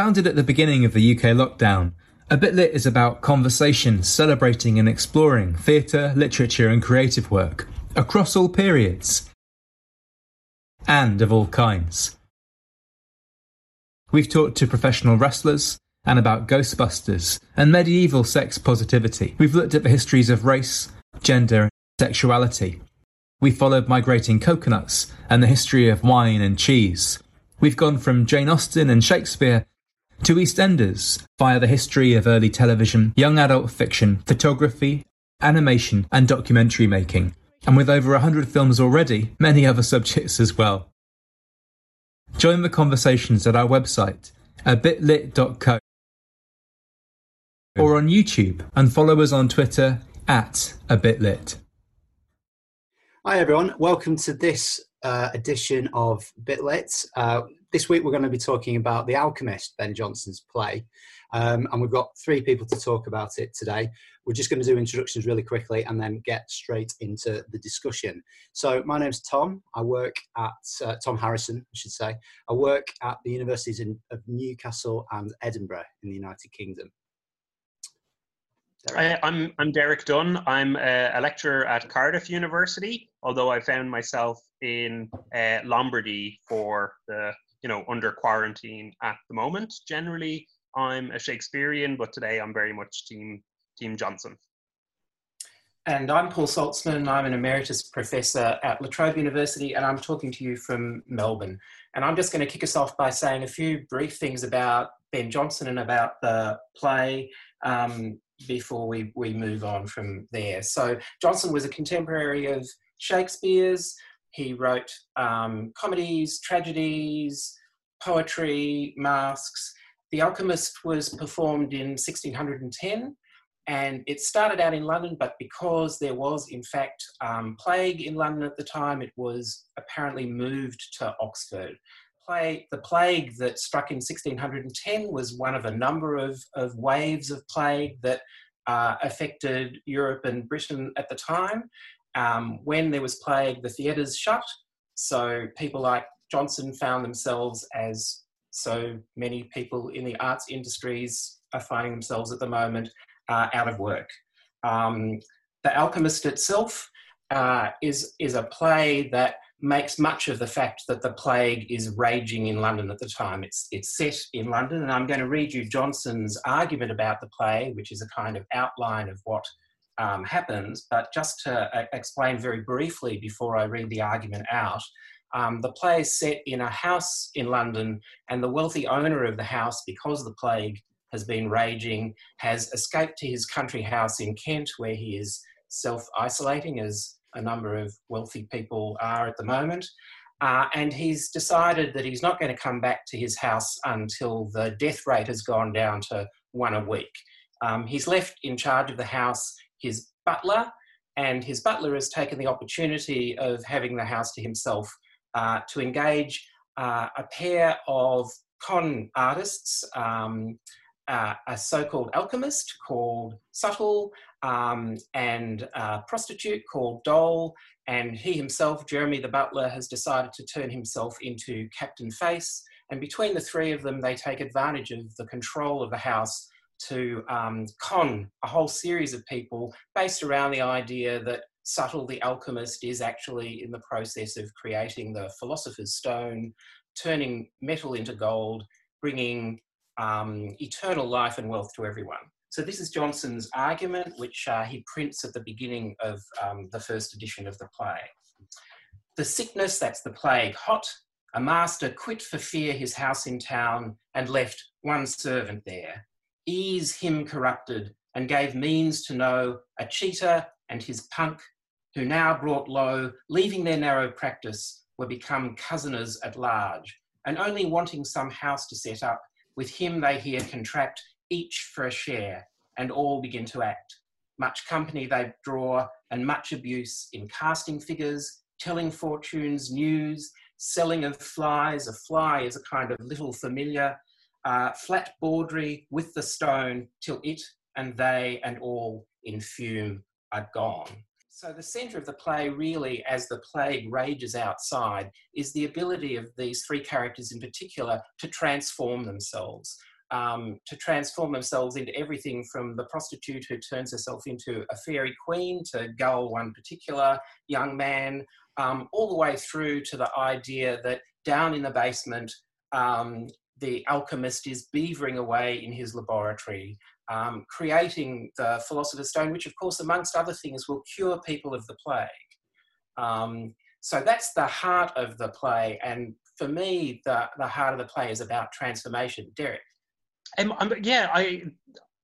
Founded at the beginning of the UK lockdown, A Bit Lit is about conversation, celebrating and exploring theatre, literature, and creative work across all periods and of all kinds. We've talked to professional wrestlers and about Ghostbusters and medieval sex positivity. We've looked at the histories of race, gender, and sexuality. We followed migrating coconuts and the history of wine and cheese. We've gone from Jane Austen and Shakespeare to EastEnders via the history of early television, young adult fiction, photography, animation, and documentary making. And with over 100 films already, many other subjects as well. Join the conversations at our website, abitlit.co, or on YouTube, and follow us on Twitter at abitlit. Hi, everyone. Welcome to this uh, edition of Bitlit. Uh, this week, we're going to be talking about The Alchemist, Ben Jonson's play. Um, and we've got three people to talk about it today. We're just going to do introductions really quickly and then get straight into the discussion. So, my name's Tom. I work at uh, Tom Harrison, I should say. I work at the universities in, of Newcastle and Edinburgh in the United Kingdom. I, I'm I'm Derek Dunne. I'm a, a, lecturer at Cardiff University. Although I found myself in uh, Lombardy for the you know under quarantine at the moment. Generally, I'm a Shakespearean, but today I'm very much team Team Jonson. And I'm Paul Salzman. I'm an emeritus professor at La Trobe University, and I'm talking to you from Melbourne. And I'm just going to kick us off by saying a few brief things about Ben Jonson and about the play um, before we, we move on from there. So, Jonson was a contemporary of Shakespeare's. He wrote um, comedies, tragedies, poetry, masques. The Alchemist was performed in 1610 and it started out in London, but because there was, in fact, um, plague in London at the time, it was apparently moved to Oxford. Plague, the plague that struck in 1610 was one of a number of, of waves of plague that uh, affected Europe and Britain at the time. Um, when there was plague, the theatres shut, so people like Jonson found themselves as so many people in the arts industries are finding themselves at the moment uh, out of work. Um, the Alchemist itself uh, is, is a play that makes much of the fact that the plague is raging in London at the time. It's, it's set in London, and I'm going to read you Jonson's argument about the play, which is a kind of outline of what um, happens. But just to uh, explain very briefly before I read the argument out, um, the play is set in a house in London, and the wealthy owner of the house, because the plague has been raging, has escaped to his country house in Kent, where he is self isolating, as a number of wealthy people are at the moment. Uh, and he's decided that he's not going to come back to his house until the death rate has gone down to one a week. Um, he's left in charge of the house his butler, and his butler has taken the opportunity of having the house to himself uh, to engage uh, a pair of con artists um, uh, a so-called alchemist called Subtle um, and a prostitute called Doll. And he himself, Jeremy the butler, has decided to turn himself into Captain Face. And between the three of them, they take advantage of the control of the house to um, con a whole series of people based around the idea that Subtle the alchemist is actually in the process of creating the philosopher's stone, turning metal into gold, bringing um, eternal life and wealth to everyone. So this is Jonson's argument, which uh, he prints at the beginning of um, the first edition of the play. The sickness, that's the plague, hot, a master quit for fear his house in town and left one servant there. Ease him corrupted and gave means to know a cheater and his punk, who now brought low, leaving their narrow practice, were become cozeners at large, and only wanting some house to set up, with him they here contract, each for a share, and all begin to act. Much company they draw, and much abuse in casting figures, telling fortunes, news, selling of flies. A fly is a kind of little familiar, uh, flat bawdry with the stone, till it and they and all in fume are gone. So, the centre of the play, really, as the plague rages outside, is the ability of these three characters in particular to transform themselves. um, to transform themselves into everything from the prostitute who turns herself into a fairy queen to gull one particular young man, um, all the way through to the idea that down in the basement, um, the alchemist is beavering away in his laboratory, um, creating the Philosopher's Stone, which, of course, amongst other things, will cure people of the plague. Um, so that's the heart of the play. And for me, the, the heart of the play is about transformation. Derek. Um, yeah, I,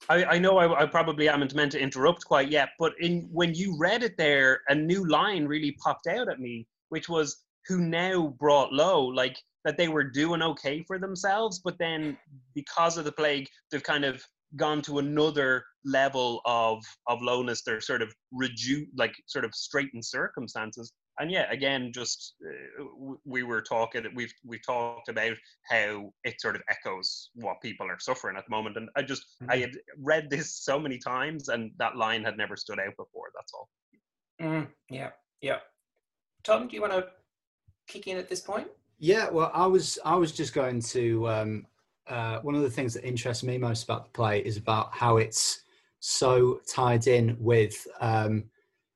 I, I know I, I, probably haven't meant to interrupt quite yet, but in when you read it there, a new line really popped out at me, which was who now brought low, like that they were doing okay for themselves, but then because of the plague, they've kind of gone to another level of of lowness. They're sort of reduced, like sort of straightened circumstances, and yeah, again, just uh, we were talking, we've we've talked about how it sort of echoes what people are suffering at the moment, and I just mm-hmm. I had read this so many times, and that line had never stood out before. That's all. Mm, yeah, yeah. Tom, do you want to kick in at this point? Yeah, well, I was I was just going to. Um, uh, one of the things that interests me most about the play is about how it's so tied in with. Um,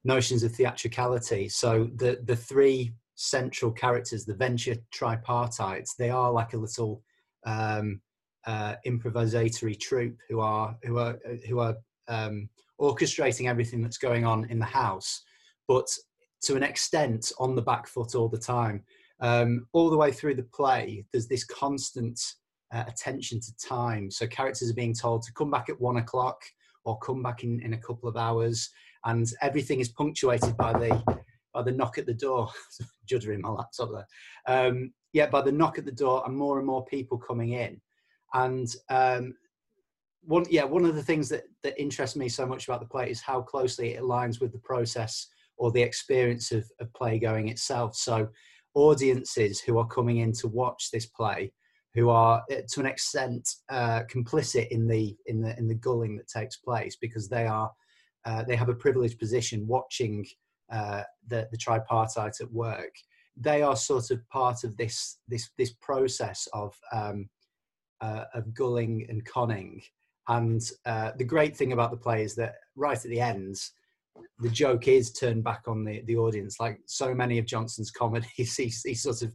notions of theatricality. So the the three central characters, the venture tripartites, they are like a little um, uh, improvisatory troupe who are who are who are um, orchestrating everything that's going on in the house, but to an extent on the back foot all the time. Um, all the way through the play, there's this constant uh, attention to time. So characters are being told to come back at one o'clock or come back in, in a couple of hours and everything is punctuated by the by the knock at the door. Juddering my laptop there. Um, yeah, by the knock at the door, and more and more people coming in. And um, one, yeah, one of the things that that interests me so much about the play is how closely it aligns with the process or the experience of, of play going itself. So, audiences who are coming in to watch this play, who are uh, to an extent uh, complicit in the in the in the gulling that takes place because they are uh, they have a privileged position watching uh, the, the tripartite at work. They are sort of part of this this this process of um, uh, of gulling and conning. And uh, the great thing about the play is that right at the end, the joke is turned back on the, the audience. Like so many of Jonson's comedies, he, he sort of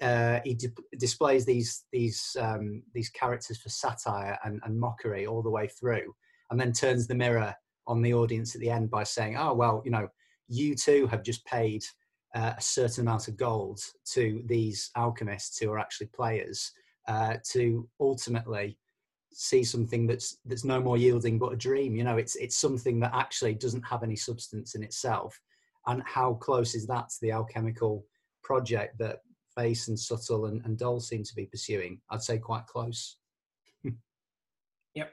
uh, he di- displays these these um, these characters for satire and, and, mockery all the way through, and then turns the mirror on the audience at the end by saying, "Oh well, you know, you too have just paid uh, a certain amount of gold to these alchemists who are actually players uh, to ultimately see something that's that's no more yielding but a dream. You know, it's it's something that actually doesn't have any substance in itself. And how close is that to the alchemical project that Face and Subtle and, and Doll seem to be pursuing? I'd say quite close. Yep.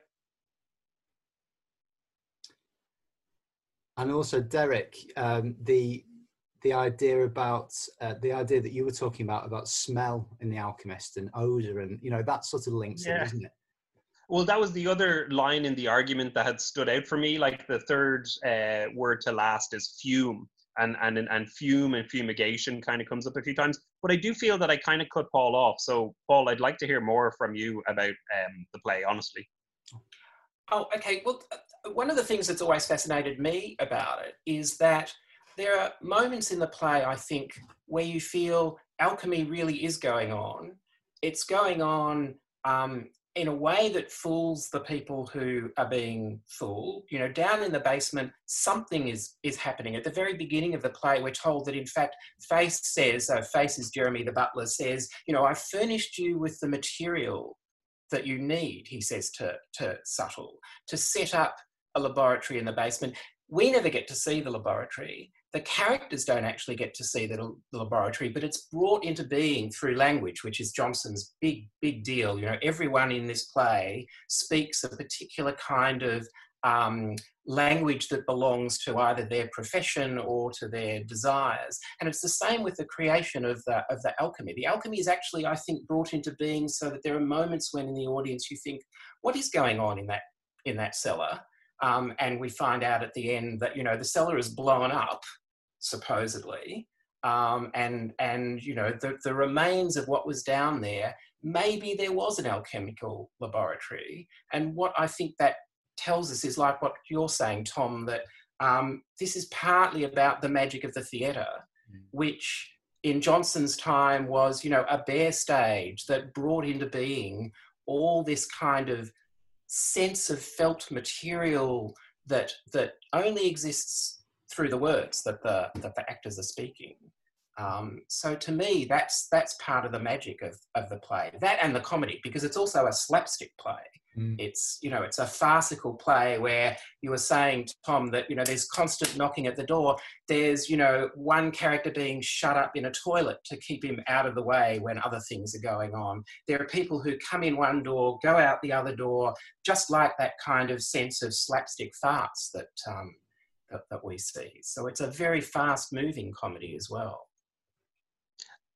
And also Derek, um, the the idea about uh, the idea that you were talking about about smell in the alchemist and odor and you know that sort of links yeah. in, isn't it? Well, that was the other line in the argument that had stood out for me. Like the third uh, word to last is fume, and and and fume and fumigation kind of comes up a few times. But I do feel that I kind of cut Paul off. So, Paul, I'd like to hear more from you about um, the play, honestly. Oh, okay. Well, one of the things that's always fascinated me about it is that there are moments in the play, I think, where you feel alchemy really is going on. It's going on um, in a way that fools the people who are being fooled. You know, down in the basement, something is is happening. At the very beginning of the play, we're told that in fact, Face says, uh, Face is Jeremy the butler says, you know, I furnished you with the material that you need, he says to, to Subtle, to set up a laboratory in the basement. We never get to see the laboratory. The characters don't actually get to see the, the laboratory, but it's brought into being through language, which is Jonson's big, big deal. You know, everyone in this play speaks a particular kind of um, language that belongs to either their profession or to their desires. And it's the same with the creation of the, of the alchemy. The alchemy is actually, I think, brought into being so that there are moments when in the audience you think, what is going on in that, in that cellar? Um, and we find out at the end that, you know, the cellar is blown up, supposedly. um, and and you know the, the remains of what was down there maybe there was an alchemical laboratory and what i think that tells us is like what you're saying tom that um, this is partly about the magic of the theatre mm. which in jonson's time was you know a bare stage that brought into being all this kind of sense of felt material that that only exists through the words that the that the actors are speaking. Um, so to me, that's that's part of the magic of, of the play. That and the comedy, because it's also a slapstick play. Mm. It's you know it's a farcical play where you were saying Tom that you know there's constant knocking at the door. There's you know one character being shut up in a toilet to keep him out of the way when other things are going on. There are people who come in one door, go out the other door, just like that kind of sense of slapstick farce that um, that, that we see. So it's a very fast moving comedy as well.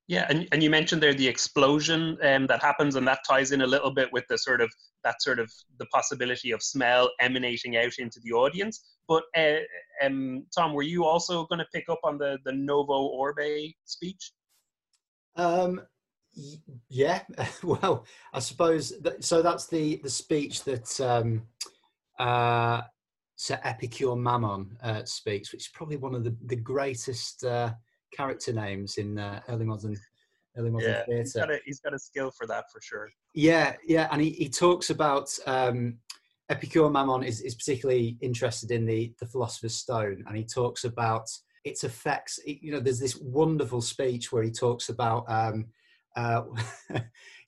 Yeah, and, and you mentioned there the explosion um, that happens, and that ties in a little bit with the sort of that sort of the possibility of smell emanating out into the audience. But uh, um, Tom, were you also going to pick up on the the Novo Orbe speech? Um, yeah, well, I suppose that, so. That's the the speech that um, uh, Sir Epicure Mammon uh, speaks, which is probably one of the the greatest. Uh, character names in uh, early modern early modern yeah, theatre. He's got, a, he's got a skill for that for sure. Yeah, yeah, and he, he talks about um, Epicure Mammon is, is particularly interested in the the philosopher's stone, and he talks about its effects. You know, there's this wonderful speech where he talks about. Um, uh,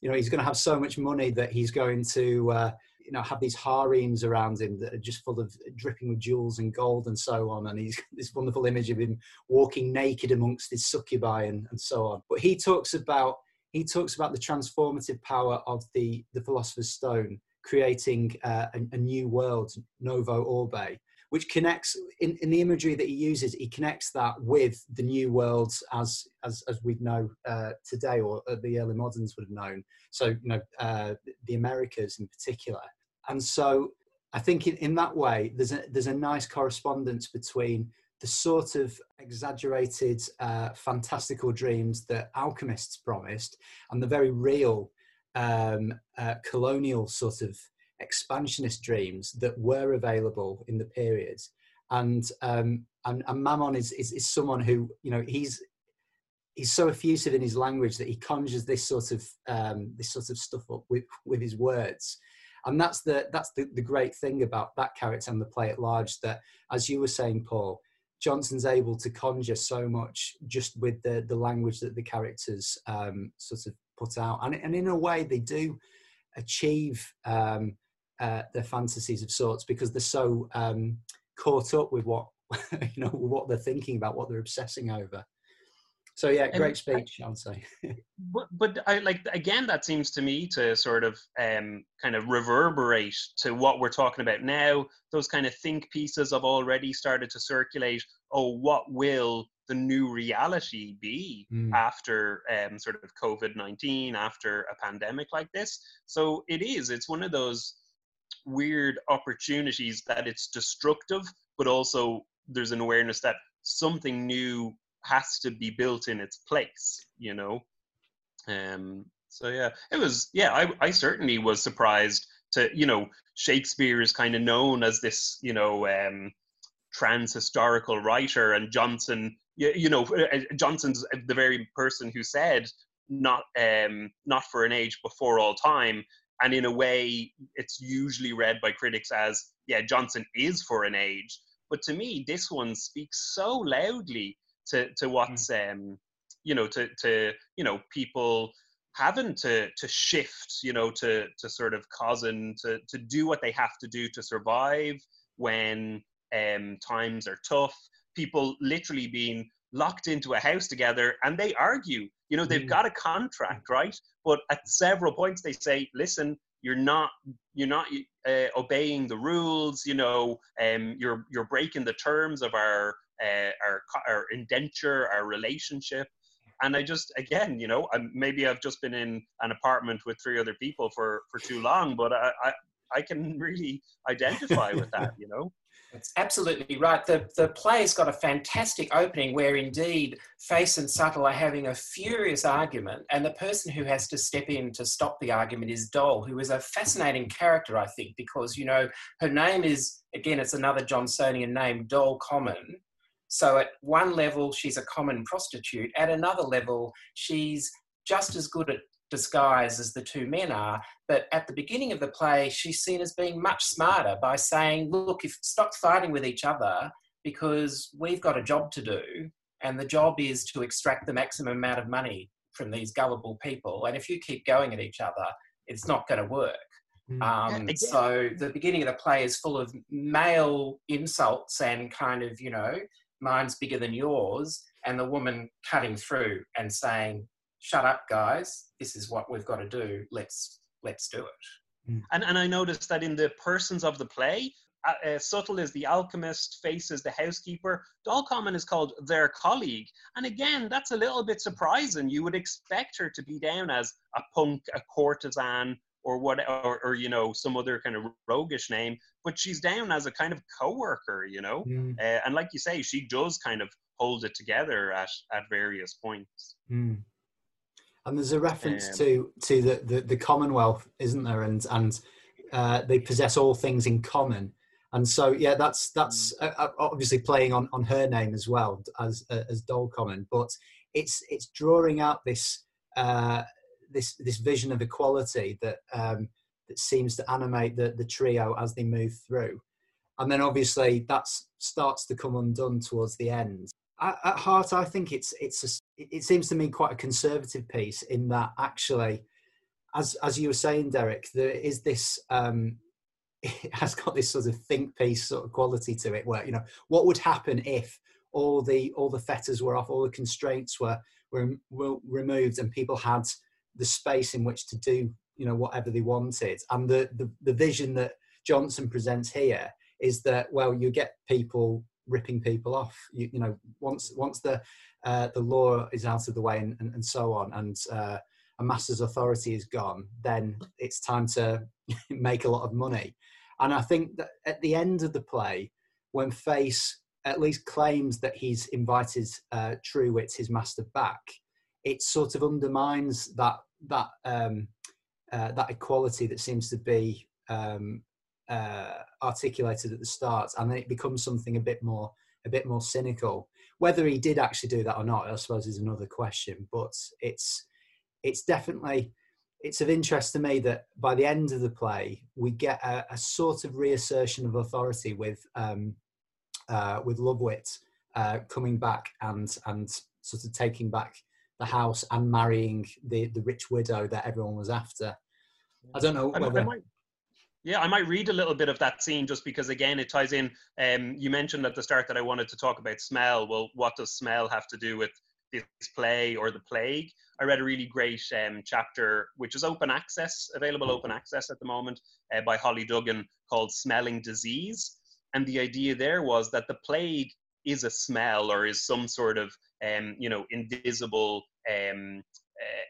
you know, he's going to have so much money that he's going to uh, you know have these harems around him that are just full of dripping with jewels and gold and so on and he's this wonderful image of him walking naked amongst his succubi and, and so on. But he talks about he talks about the transformative power of the the philosopher's stone creating uh, a, a, new world novo orbe which connects in, in the imagery that he uses he connects that with the new worlds as as as we know uh, today or uh, the early moderns would have known. So you know uh, the americas in particular. And so i think in, in that way there's a there's a nice correspondence between the sort of exaggerated uh, fantastical dreams that alchemists promised and the very real um, uh, colonial sort of expansionist dreams that were available in the period. And um, and, and Mammon is, is, is someone who you know he's he's so effusive in his language that he conjures this sort of um, this sort of stuff up with with his words. And that's the that's the, the great thing about that character and the play at large. That, as you were saying, Paul, Jonson's able to conjure so much just with the the language that the characters um, sort of put out, and and in a way they do achieve um, uh, their fantasies of sorts because they're so um, caught up with what you know what they're thinking about, what they're obsessing over. So yeah, great and speech, I, would say. but but I like again that seems to me to sort of um, kind of reverberate to what we're talking about now. Those kind of think pieces have already started to circulate. Oh, what will the new reality be mm. after um, sort of COVID nineteen, after a pandemic like this? So it is. It's one of those weird opportunities that it's destructive, but also there's an awareness that something new has to be built in its place, you know? Um, so yeah, it was, yeah, I, I certainly was surprised to, you know, Shakespeare is kind of known as this, you know, um, trans historical writer and Jonson, you, you know, uh, Jonson's the very person who said, not um, not for an age before all time and in a way it's usually read by critics as yeah jonson is for an age but to me this one speaks so loudly to to what's mm. um you know to to you know people having to to shift you know to to sort of causing to to do what they have to do to survive when um times are tough people literally being locked into a house together and they argue you know they've mm. got a contract right but at several points they say listen you're not you're not uh, obeying the rules you know um, you're you're breaking the terms of our uh, our our indenture our relationship and i just again you know maybe i've just been in an apartment with three other people for for too long but i, I I can really identify with that, you know. That's absolutely right. The, the play's got a fantastic opening where indeed Face and Subtle are having a furious argument, and the person who has to step in to stop the argument is Doll, who is a fascinating character, I think, because, you know, her name is, again, it's another Jonsonian name, Doll Common. So at one level, she's a common prostitute. At another level, she's just as good at disguise as the two men are. But at the beginning of the play, she's seen as being much smarter by saying, look, if stop fighting with each other because we've got a job to do, and the job is to extract the maximum amount of money from these gullible people. And if you keep going at each other, it's not going to work. Mm. Um, yeah, so the beginning of the play is full of male insults and kind of, you know, mine's bigger than yours, and the woman cutting through and saying, shut up guys. This is what we've got to do. Let's let's do it. Mm. and and i noticed that in the persons of the play uh, uh, subtle is the alchemist faces the housekeeper. Doll common is called their colleague. And again that's a little bit surprising. You would expect her to be down as a punk a courtesan or what or, or, you know some other kind of roguish name but she's down as a kind of co-worker you know? Mm. uh, and like you say she does kind of hold it together at at various points. Mm and there's a reference um, to to the, the, the Commonwealth, isn't there? And and uh, they possess all things in common. And so, yeah, that's that's mm. uh, uh, obviously playing on, on her name as well as uh, as Doll Common, but it's it's drawing out this uh, this this vision of equality that um, that seems to animate the the trio as they move through, and then obviously that starts to come undone towards the end at, at heart, I think it's it's a, it seems to me quite a conservative piece in that actually, as as you were saying, Derek, there is this. Um, it has got this sort of think piece sort of quality to it, where you know what would happen if all the all the fetters were off, all the constraints were were, were removed, and people had the space in which to do you know whatever they wanted. And the the, the vision that Jonson presents here is that well, you get people ripping people off. You, you know, once once the uh, the law is out of the way and, and, and so on, and uh, a master's authority is gone, then it's time to make a lot of money. And I think that at the end of the play, when Face at least claims that he's invited uh, Truewit, his master, back, it sort of undermines that that um, uh, that equality that seems to be um, uh, articulated at the start, and then it becomes something a bit more a bit more cynical. Whether he did actually do that or not, I suppose, is another question. But it's it's definitely it's of interest to me that by the end of the play we get a, a sort of reassertion of authority with um, uh, with Lovewit uh, coming back and and sort of taking back the house and marrying the the rich widow that everyone was after. I don't know whether. I might, yeah, I might read a little bit of that scene just because, again, it ties in. Um, you mentioned at the start that I wanted to talk about smell. Well, what does smell have to do with this play or the plague? I read a really great um, chapter, which is open access, available open access at the moment, uh, by Holly Dugan called Smelling Disease. And the idea there was that the plague is a smell or is some sort of, um, you know, invisible um,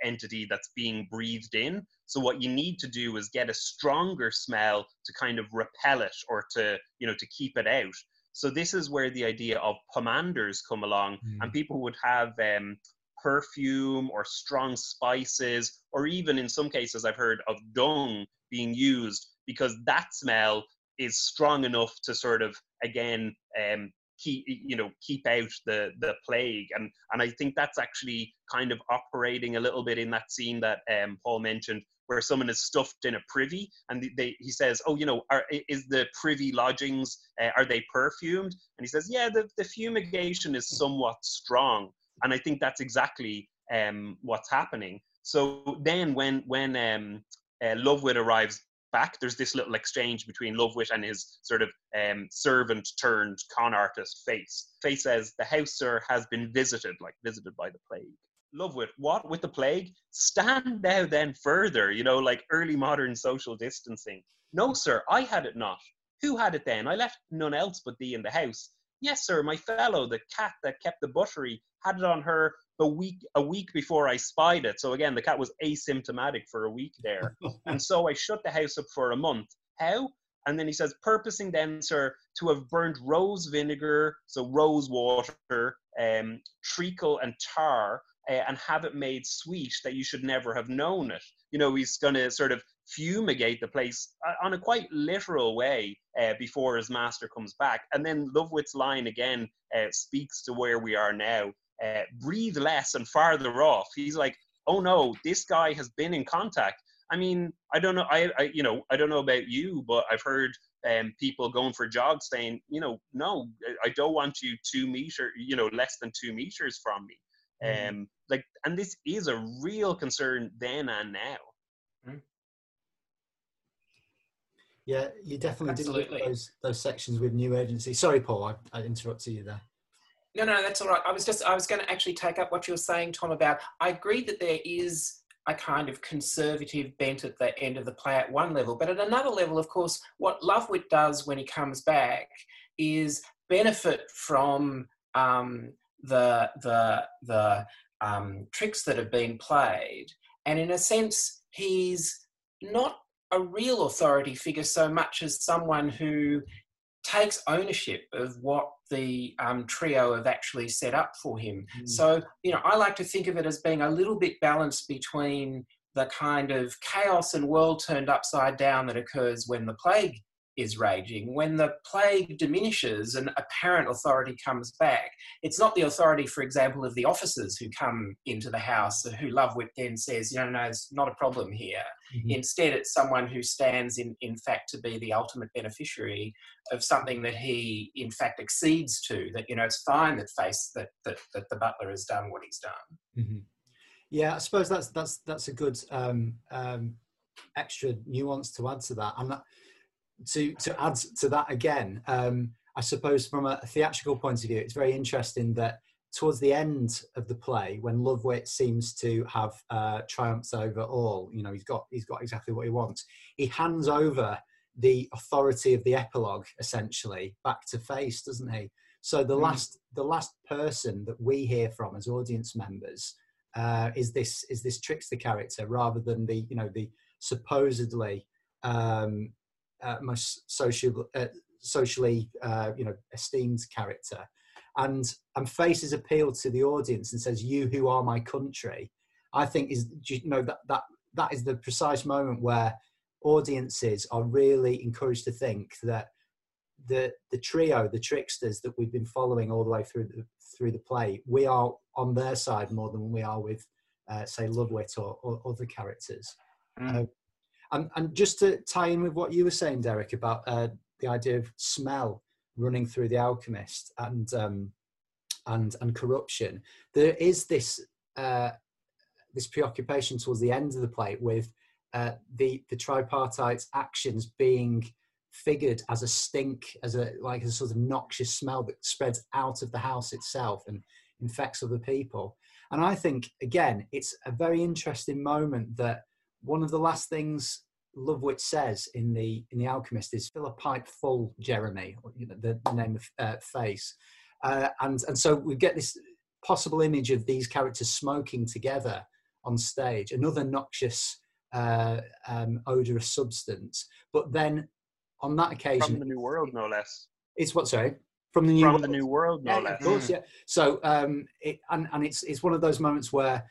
entity that's being breathed in. So what you need to do is get a stronger smell to kind of repel it or to, you know, to keep it out. So this is where the idea of pomanders come along, mm. and people would have um, perfume or strong spices, or even in some cases, I've heard of dung being used because that smell is strong enough to sort of again um, keep you know keep out the the plague. And and i think that's actually kind of operating a little bit in that scene that um, paul mentioned where someone is stuffed in a privy and they, he says oh you know are, is the privy lodgings uh, are they perfumed? And he says yeah the, the fumigation is somewhat strong. And i think that's exactly um, what's happening. So then when when um, uh, Lovewit arrives back, there's this little exchange between Lovewit and his sort of um, servant turned con artist Face. Face says, The house, sir, has been visited, like visited by the plague. Lovewit, what with the plague? Stand now then further, you know, like early modern social distancing. No, sir, I had it not. Who had it then? I left none else but thee in the house. Yes, sir, my fellow, the cat that kept the buttery, had it on her a week a week before I spied it. So again, the cat was asymptomatic for a week there, and so I shut the house up for a month. How? And then he says, purposing then, sir, to have burned rose vinegar, so rose water, um, treacle, and tar, uh, and have it made sweet that you should never have known it. You know, he's going to sort of fumigate the place uh, on a quite literal way uh, before his master comes back. And then Lovewit's line again uh, speaks to where we are now. Uh, breathe less and farther off. He's like, oh no, this guy has been in contact. I mean, I don't know. I, I you know, I don't know about you, but I've heard um, people going for jogs saying, you know, no, I don't want you two meter, you know, less than two meters from me. Mm. Um, like, and this is a real concern then and now. Mm. Yeah, you definitely Absolutely. did those those sections with new agency. Sorry, Paul, I, I interrupted you there. No, no, that's all right. I was just I was going to actually take up what you were saying, Tom. About I agree that there is a kind of conservative bent at the end of the play at one level, but at another level, of course, what Lovewit does when he comes back is benefit from um, the the the um, tricks that have been played, and in a sense, he's not a real authority figure so much as someone who takes ownership of what the um, trio have actually set up for him. Mm. So, you know, I like to think of it as being a little bit balanced between the kind of chaos and world turned upside down that occurs when the plague is raging. When the plague diminishes and apparent authority comes back, it's not the authority, for example, of the officers who come into the house who Lovewit then says, you know, no, it's not a problem here. Mm-hmm. Instead, it's someone who stands in, in fact to be the ultimate beneficiary of something that he in fact accedes to, that, you know, it's fine that face that that, that the butler has done what he's done. Mm-hmm. Yeah, I suppose that's that's that's a good um, um, extra nuance to add to that. And that, to to add to that again, um, I suppose from a theatrical point of view, it's very interesting that towards the end of the play, when Lovewit seems to have uh, triumphed over all, you know, he's got he's got exactly what he wants. He hands over the authority of the epilogue essentially back to Face, doesn't he? So the mm. last the last person that we hear from as audience members uh, is this is this trickster character rather than the you know the supposedly um, uh, most social, uh, socially, uh, you know, esteemed character, and and faces appeal to the audience and says, "You who are my country," I think is you know that that that is the precise moment where audiences are really encouraged to think that the the trio, the tricksters that we've been following all the way through the through the play, we are on their side more than we are with, uh, say, Lovewit or, or other characters. Mm. Uh, and, and just to tie in with what you were saying, Derek, about uh, the idea of smell running through the alchemist and um, and and corruption, there is this uh, this preoccupation towards the end of the play with uh, the the tripartite actions being figured as a stink, as a like a sort of noxious smell that spreads out of the house itself and infects other people. And I think again, it's a very interesting moment that one of the last things Lovewit says in the in the Alchemist is fill a pipe full, Jeremy, you know, the, the name of uh, face, uh, and and so we get this possible image of these characters smoking together on stage, another noxious, uh, um, odorous substance. But then on that occasion, from the New World, no less. It's what sorry from the new from world. the New World, no yeah, less. Of course, yeah. So um, it, and and it's it's one of those moments where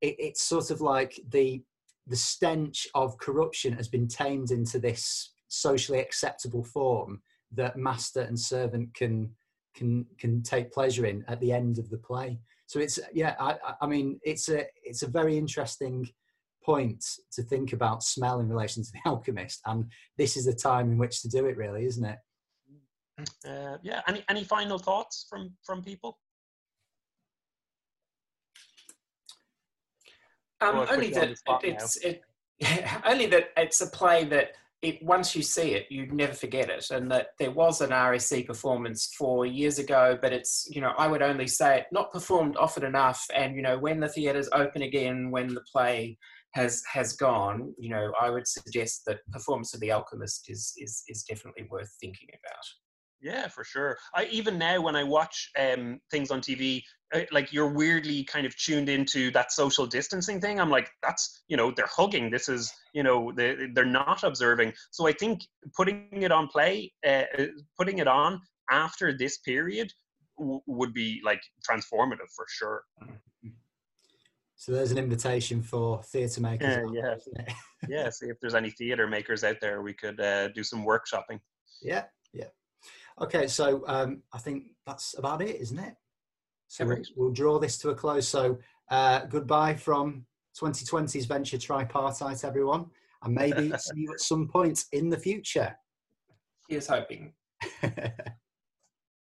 it, it's sort of like the the stench of corruption has been tamed into this socially acceptable form that master and servant can can can take pleasure in at the end of the play. So it's yeah, I, I mean it's a it's a very interesting point to think about smell in relation to the alchemist, and this is the time in which to do it, really, isn't it? Uh, yeah. Any any final thoughts from from people? Um, only that it's it, only that it's a play that it once you see it, you never forget it, and that there was an RSC performance four years ago, but it's you know I would only say it not performed often enough, and you know when the theatres open again, when the play has has gone, you know I would suggest that performance of The Alchemist is is is definitely worth thinking about. Yeah, for sure. I even now when I watch um, things on TV, uh, like you're weirdly kind of tuned into that social distancing thing. I'm like, that's you know they're hugging. This is you know they they're not observing. So I think putting it on play, uh, uh putting it on after this period w- would be like transformative for sure. So there's an invitation for theatre makers. Yeah, yeah. yeah. See if there's any theatre makers out there, we could uh, do some workshopping. Yeah. Okay, so um, I think that's about it, isn't it? So we'll, we'll, draw this to a close. So uh, goodbye from 2020's Venture Tripartite, everyone, and maybe see you at some point in the future. Here's hoping.